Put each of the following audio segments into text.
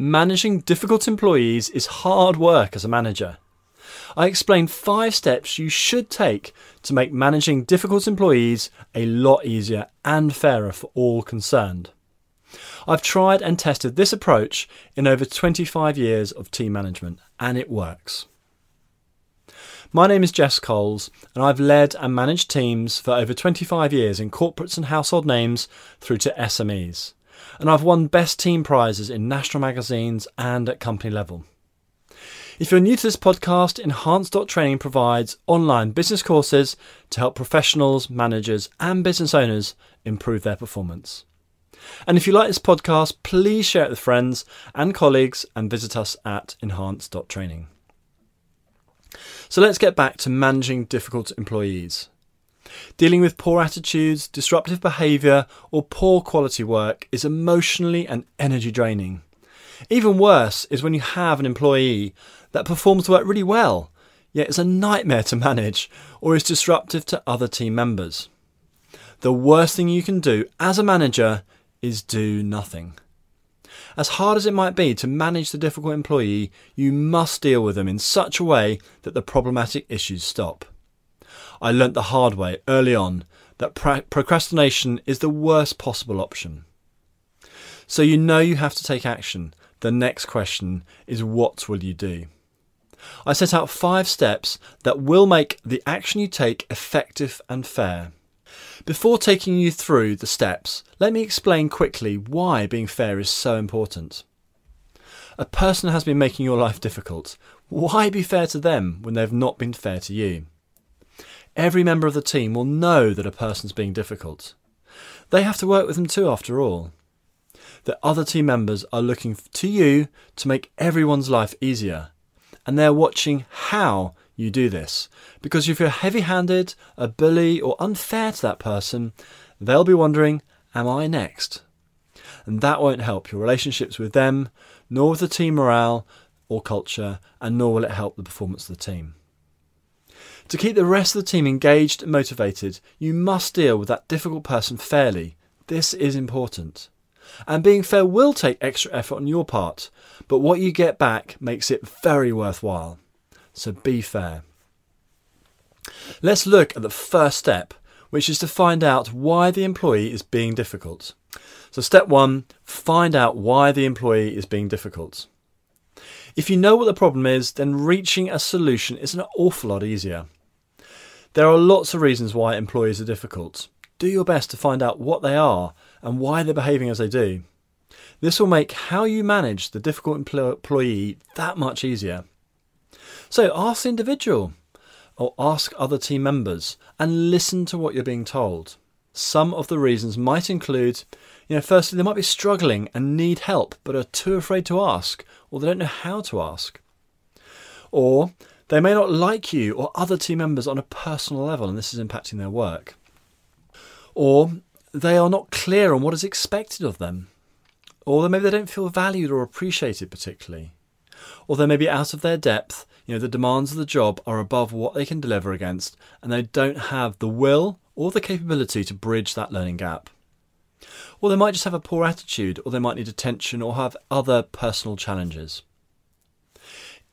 managing difficult employees is hard work as a manager. I explain five steps you should take to make managing difficult employees a lot easier and fairer for all concerned. I've tried and tested this approach in over 25 years of team management, and it works. My name is Jess Coles, and I've led and managed teams for over 25 years in corporates and household names through to SMEs. And I've won best team prizes in national magazines and at company level. If you're new to this podcast, Enhance.training provides online business courses to help professionals, managers, and business owners improve their performance. And if you like this podcast, please share it with friends and colleagues and visit us at Enhance.training. So let's get back to managing difficult employees. Dealing with poor attitudes, disruptive behaviour, or poor quality work is emotionally and energy draining. Even worse is when you have an employee that performs work really well, yet is a nightmare to manage or is disruptive to other team members. The worst thing you can do as a manager is do nothing. As hard as it might be to manage the difficult employee, you must deal with them in such a way that the problematic issues stop. I learnt the hard way early on that procrastination is the worst possible option. So you know you have to take action. The next question is what will you do? I set out five steps that will make the action you take effective and fair. Before taking you through the steps, let me explain quickly why being fair is so important. A person has been making your life difficult. Why be fair to them when they've not been fair to you? Every member of the team will know that a person's being difficult. They have to work with them too, after all. The other team members are looking to you to make everyone's life easier, and they're watching how you do this. Because if you're heavy handed, a bully, or unfair to that person, they'll be wondering, Am I next? And that won't help your relationships with them, nor with the team morale or culture, and nor will it help the performance of the team. To keep the rest of the team engaged and motivated, you must deal with that difficult person fairly. This is important. And being fair will take extra effort on your part, but what you get back makes it very worthwhile. So be fair. Let's look at the first step, which is to find out why the employee is being difficult. So, step one find out why the employee is being difficult. If you know what the problem is, then reaching a solution is an awful lot easier. There are lots of reasons why employees are difficult. Do your best to find out what they are and why they're behaving as they do. This will make how you manage the difficult employee that much easier. So ask the individual or ask other team members and listen to what you're being told. Some of the reasons might include, you know, firstly, they might be struggling and need help but are too afraid to ask or they don't know how to ask. Or they may not like you or other team members on a personal level and this is impacting their work. Or they are not clear on what is expected of them. Or maybe they don't feel valued or appreciated particularly. Or they may be out of their depth you know, the demands of the job are above what they can deliver against, and they don't have the will or the capability to bridge that learning gap. Or they might just have a poor attitude, or they might need attention, or have other personal challenges.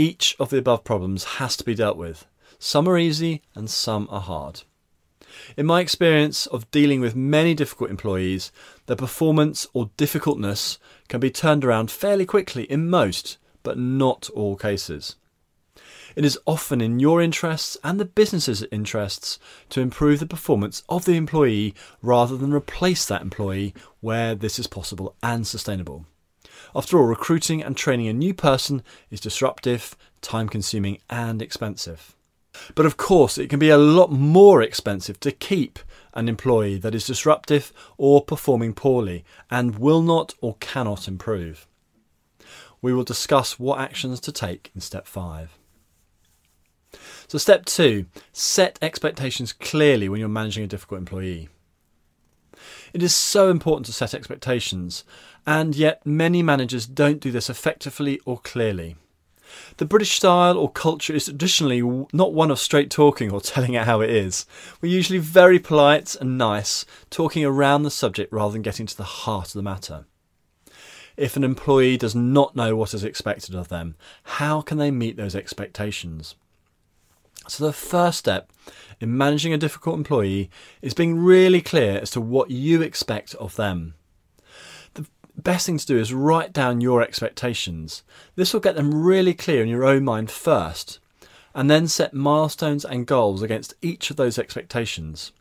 Each of the above problems has to be dealt with. Some are easy and some are hard. In my experience of dealing with many difficult employees, their performance or difficultness can be turned around fairly quickly in most, but not all cases. It is often in your interests and the business's interests to improve the performance of the employee rather than replace that employee where this is possible and sustainable. After all, recruiting and training a new person is disruptive, time consuming, and expensive. But of course, it can be a lot more expensive to keep an employee that is disruptive or performing poorly and will not or cannot improve. We will discuss what actions to take in step 5. So, step two set expectations clearly when you're managing a difficult employee. It is so important to set expectations, and yet many managers don't do this effectively or clearly. The British style or culture is traditionally not one of straight talking or telling it how it is. We're usually very polite and nice, talking around the subject rather than getting to the heart of the matter. If an employee does not know what is expected of them, how can they meet those expectations? So, the first step in managing a difficult employee is being really clear as to what you expect of them. The best thing to do is write down your expectations. This will get them really clear in your own mind first, and then set milestones and goals against each of those expectations.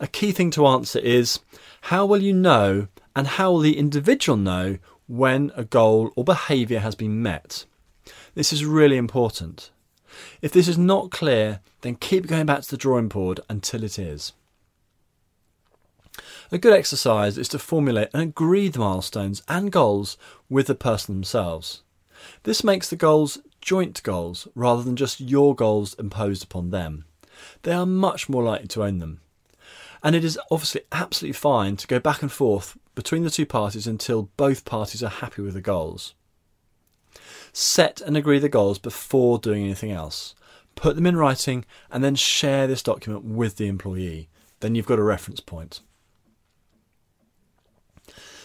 A key thing to answer is how will you know and how will the individual know when a goal or behaviour has been met? This is really important. If this is not clear, then keep going back to the drawing board until it is. A good exercise is to formulate and agree the milestones and goals with the person themselves. This makes the goals joint goals rather than just your goals imposed upon them. They are much more likely to own them. And it is obviously absolutely fine to go back and forth between the two parties until both parties are happy with the goals. Set and agree the goals before doing anything else. Put them in writing and then share this document with the employee. Then you've got a reference point.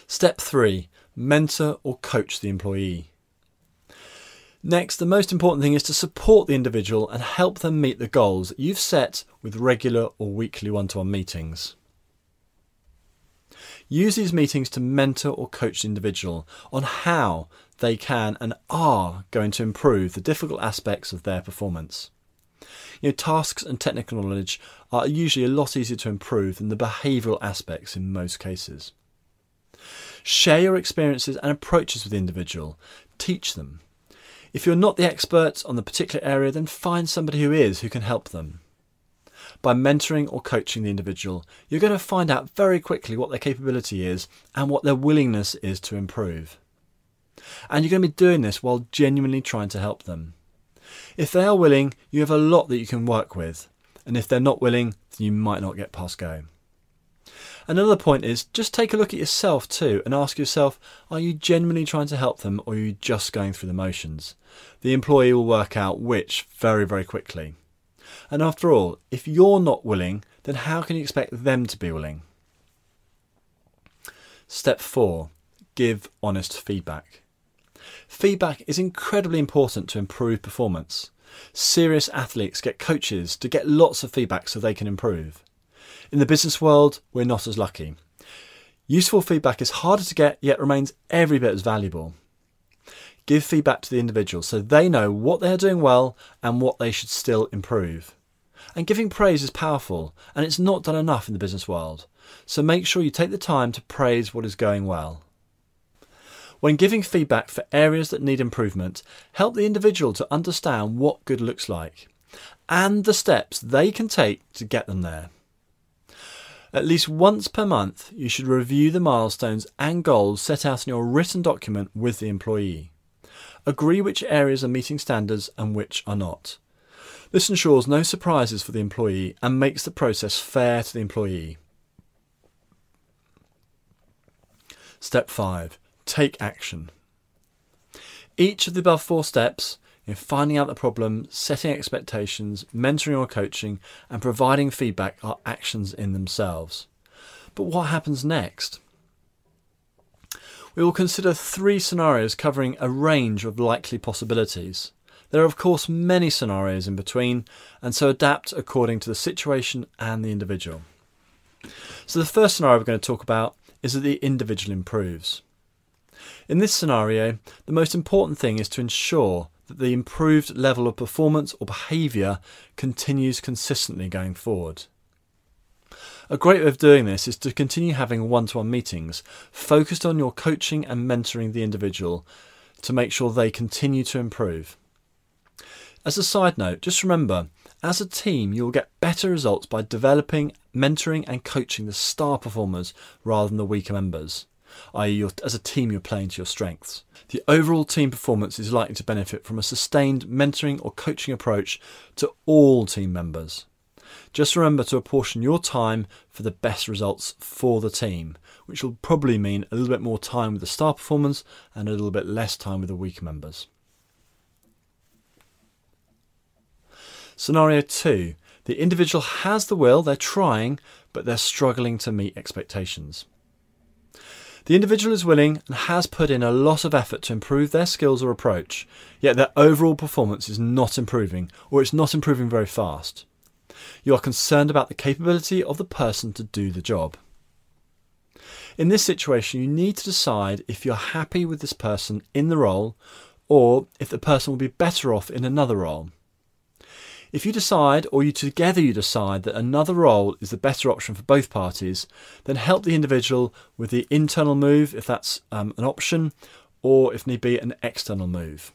Step 3 Mentor or coach the employee. Next, the most important thing is to support the individual and help them meet the goals that you've set with regular or weekly one to one meetings. Use these meetings to mentor or coach the individual on how they can and are going to improve the difficult aspects of their performance. You know, tasks and technical knowledge are usually a lot easier to improve than the behavioural aspects in most cases. Share your experiences and approaches with the individual. Teach them. If you're not the expert on the particular area, then find somebody who is who can help them. By mentoring or coaching the individual, you're going to find out very quickly what their capability is and what their willingness is to improve. And you're going to be doing this while genuinely trying to help them. If they are willing, you have a lot that you can work with. And if they're not willing, then you might not get past go. Another point is just take a look at yourself too and ask yourself are you genuinely trying to help them or are you just going through the motions? The employee will work out which very, very quickly. And after all, if you're not willing, then how can you expect them to be willing? Step 4 Give honest feedback. Feedback is incredibly important to improve performance. Serious athletes get coaches to get lots of feedback so they can improve. In the business world, we're not as lucky. Useful feedback is harder to get, yet remains every bit as valuable. Give feedback to the individual so they know what they are doing well and what they should still improve. And giving praise is powerful, and it's not done enough in the business world. So make sure you take the time to praise what is going well. When giving feedback for areas that need improvement, help the individual to understand what good looks like and the steps they can take to get them there. At least once per month, you should review the milestones and goals set out in your written document with the employee. Agree which areas are meeting standards and which are not. This ensures no surprises for the employee and makes the process fair to the employee. Step 5 Take action. Each of the above four steps in finding out the problem, setting expectations, mentoring or coaching, and providing feedback are actions in themselves. But what happens next? We will consider three scenarios covering a range of likely possibilities. There are, of course, many scenarios in between, and so adapt according to the situation and the individual. So, the first scenario we're going to talk about is that the individual improves. In this scenario, the most important thing is to ensure that the improved level of performance or behaviour continues consistently going forward. A great way of doing this is to continue having one to one meetings focused on your coaching and mentoring the individual to make sure they continue to improve. As a side note, just remember as a team, you will get better results by developing, mentoring, and coaching the star performers rather than the weaker members i.e., as a team, you're playing to your strengths. The overall team performance is likely to benefit from a sustained mentoring or coaching approach to all team members. Just remember to apportion your time for the best results for the team, which will probably mean a little bit more time with the star performers and a little bit less time with the weaker members. Scenario 2 the individual has the will, they're trying, but they're struggling to meet expectations. The individual is willing and has put in a lot of effort to improve their skills or approach, yet their overall performance is not improving or it's not improving very fast. You are concerned about the capability of the person to do the job. In this situation, you need to decide if you're happy with this person in the role or if the person will be better off in another role. If you decide, or you together you decide, that another role is the better option for both parties, then help the individual with the internal move if that's um, an option, or if need be, an external move.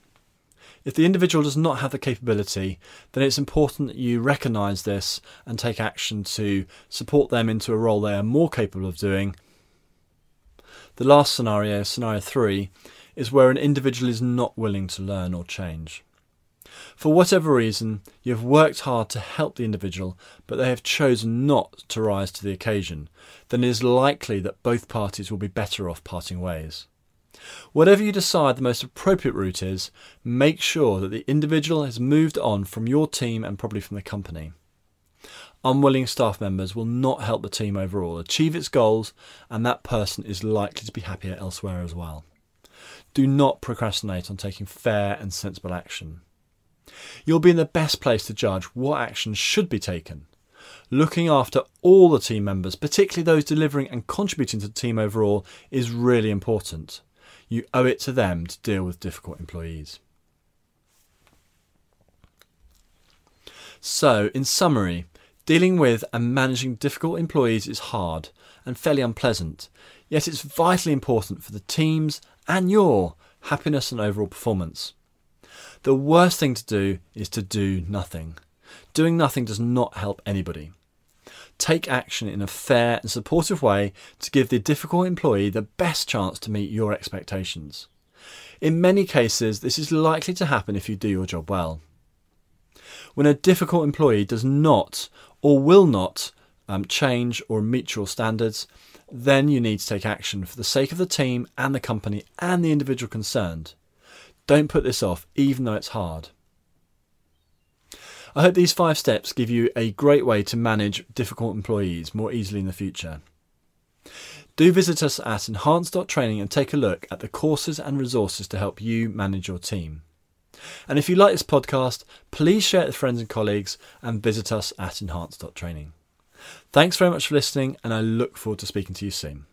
If the individual does not have the capability, then it's important that you recognise this and take action to support them into a role they are more capable of doing. The last scenario, scenario three, is where an individual is not willing to learn or change. For whatever reason, you have worked hard to help the individual, but they have chosen not to rise to the occasion, then it is likely that both parties will be better off parting ways. Whatever you decide the most appropriate route is, make sure that the individual has moved on from your team and probably from the company. Unwilling staff members will not help the team overall achieve its goals, and that person is likely to be happier elsewhere as well. Do not procrastinate on taking fair and sensible action. You'll be in the best place to judge what actions should be taken. Looking after all the team members, particularly those delivering and contributing to the team overall, is really important. You owe it to them to deal with difficult employees. So, in summary, dealing with and managing difficult employees is hard and fairly unpleasant, yet it's vitally important for the team's and your happiness and overall performance. The worst thing to do is to do nothing. Doing nothing does not help anybody. Take action in a fair and supportive way to give the difficult employee the best chance to meet your expectations. In many cases, this is likely to happen if you do your job well. When a difficult employee does not or will not um, change or meet your standards, then you need to take action for the sake of the team and the company and the individual concerned. Don't put this off, even though it's hard. I hope these five steps give you a great way to manage difficult employees more easily in the future. Do visit us at enhance.training and take a look at the courses and resources to help you manage your team. And if you like this podcast, please share it with friends and colleagues and visit us at enhance.training. Thanks very much for listening, and I look forward to speaking to you soon.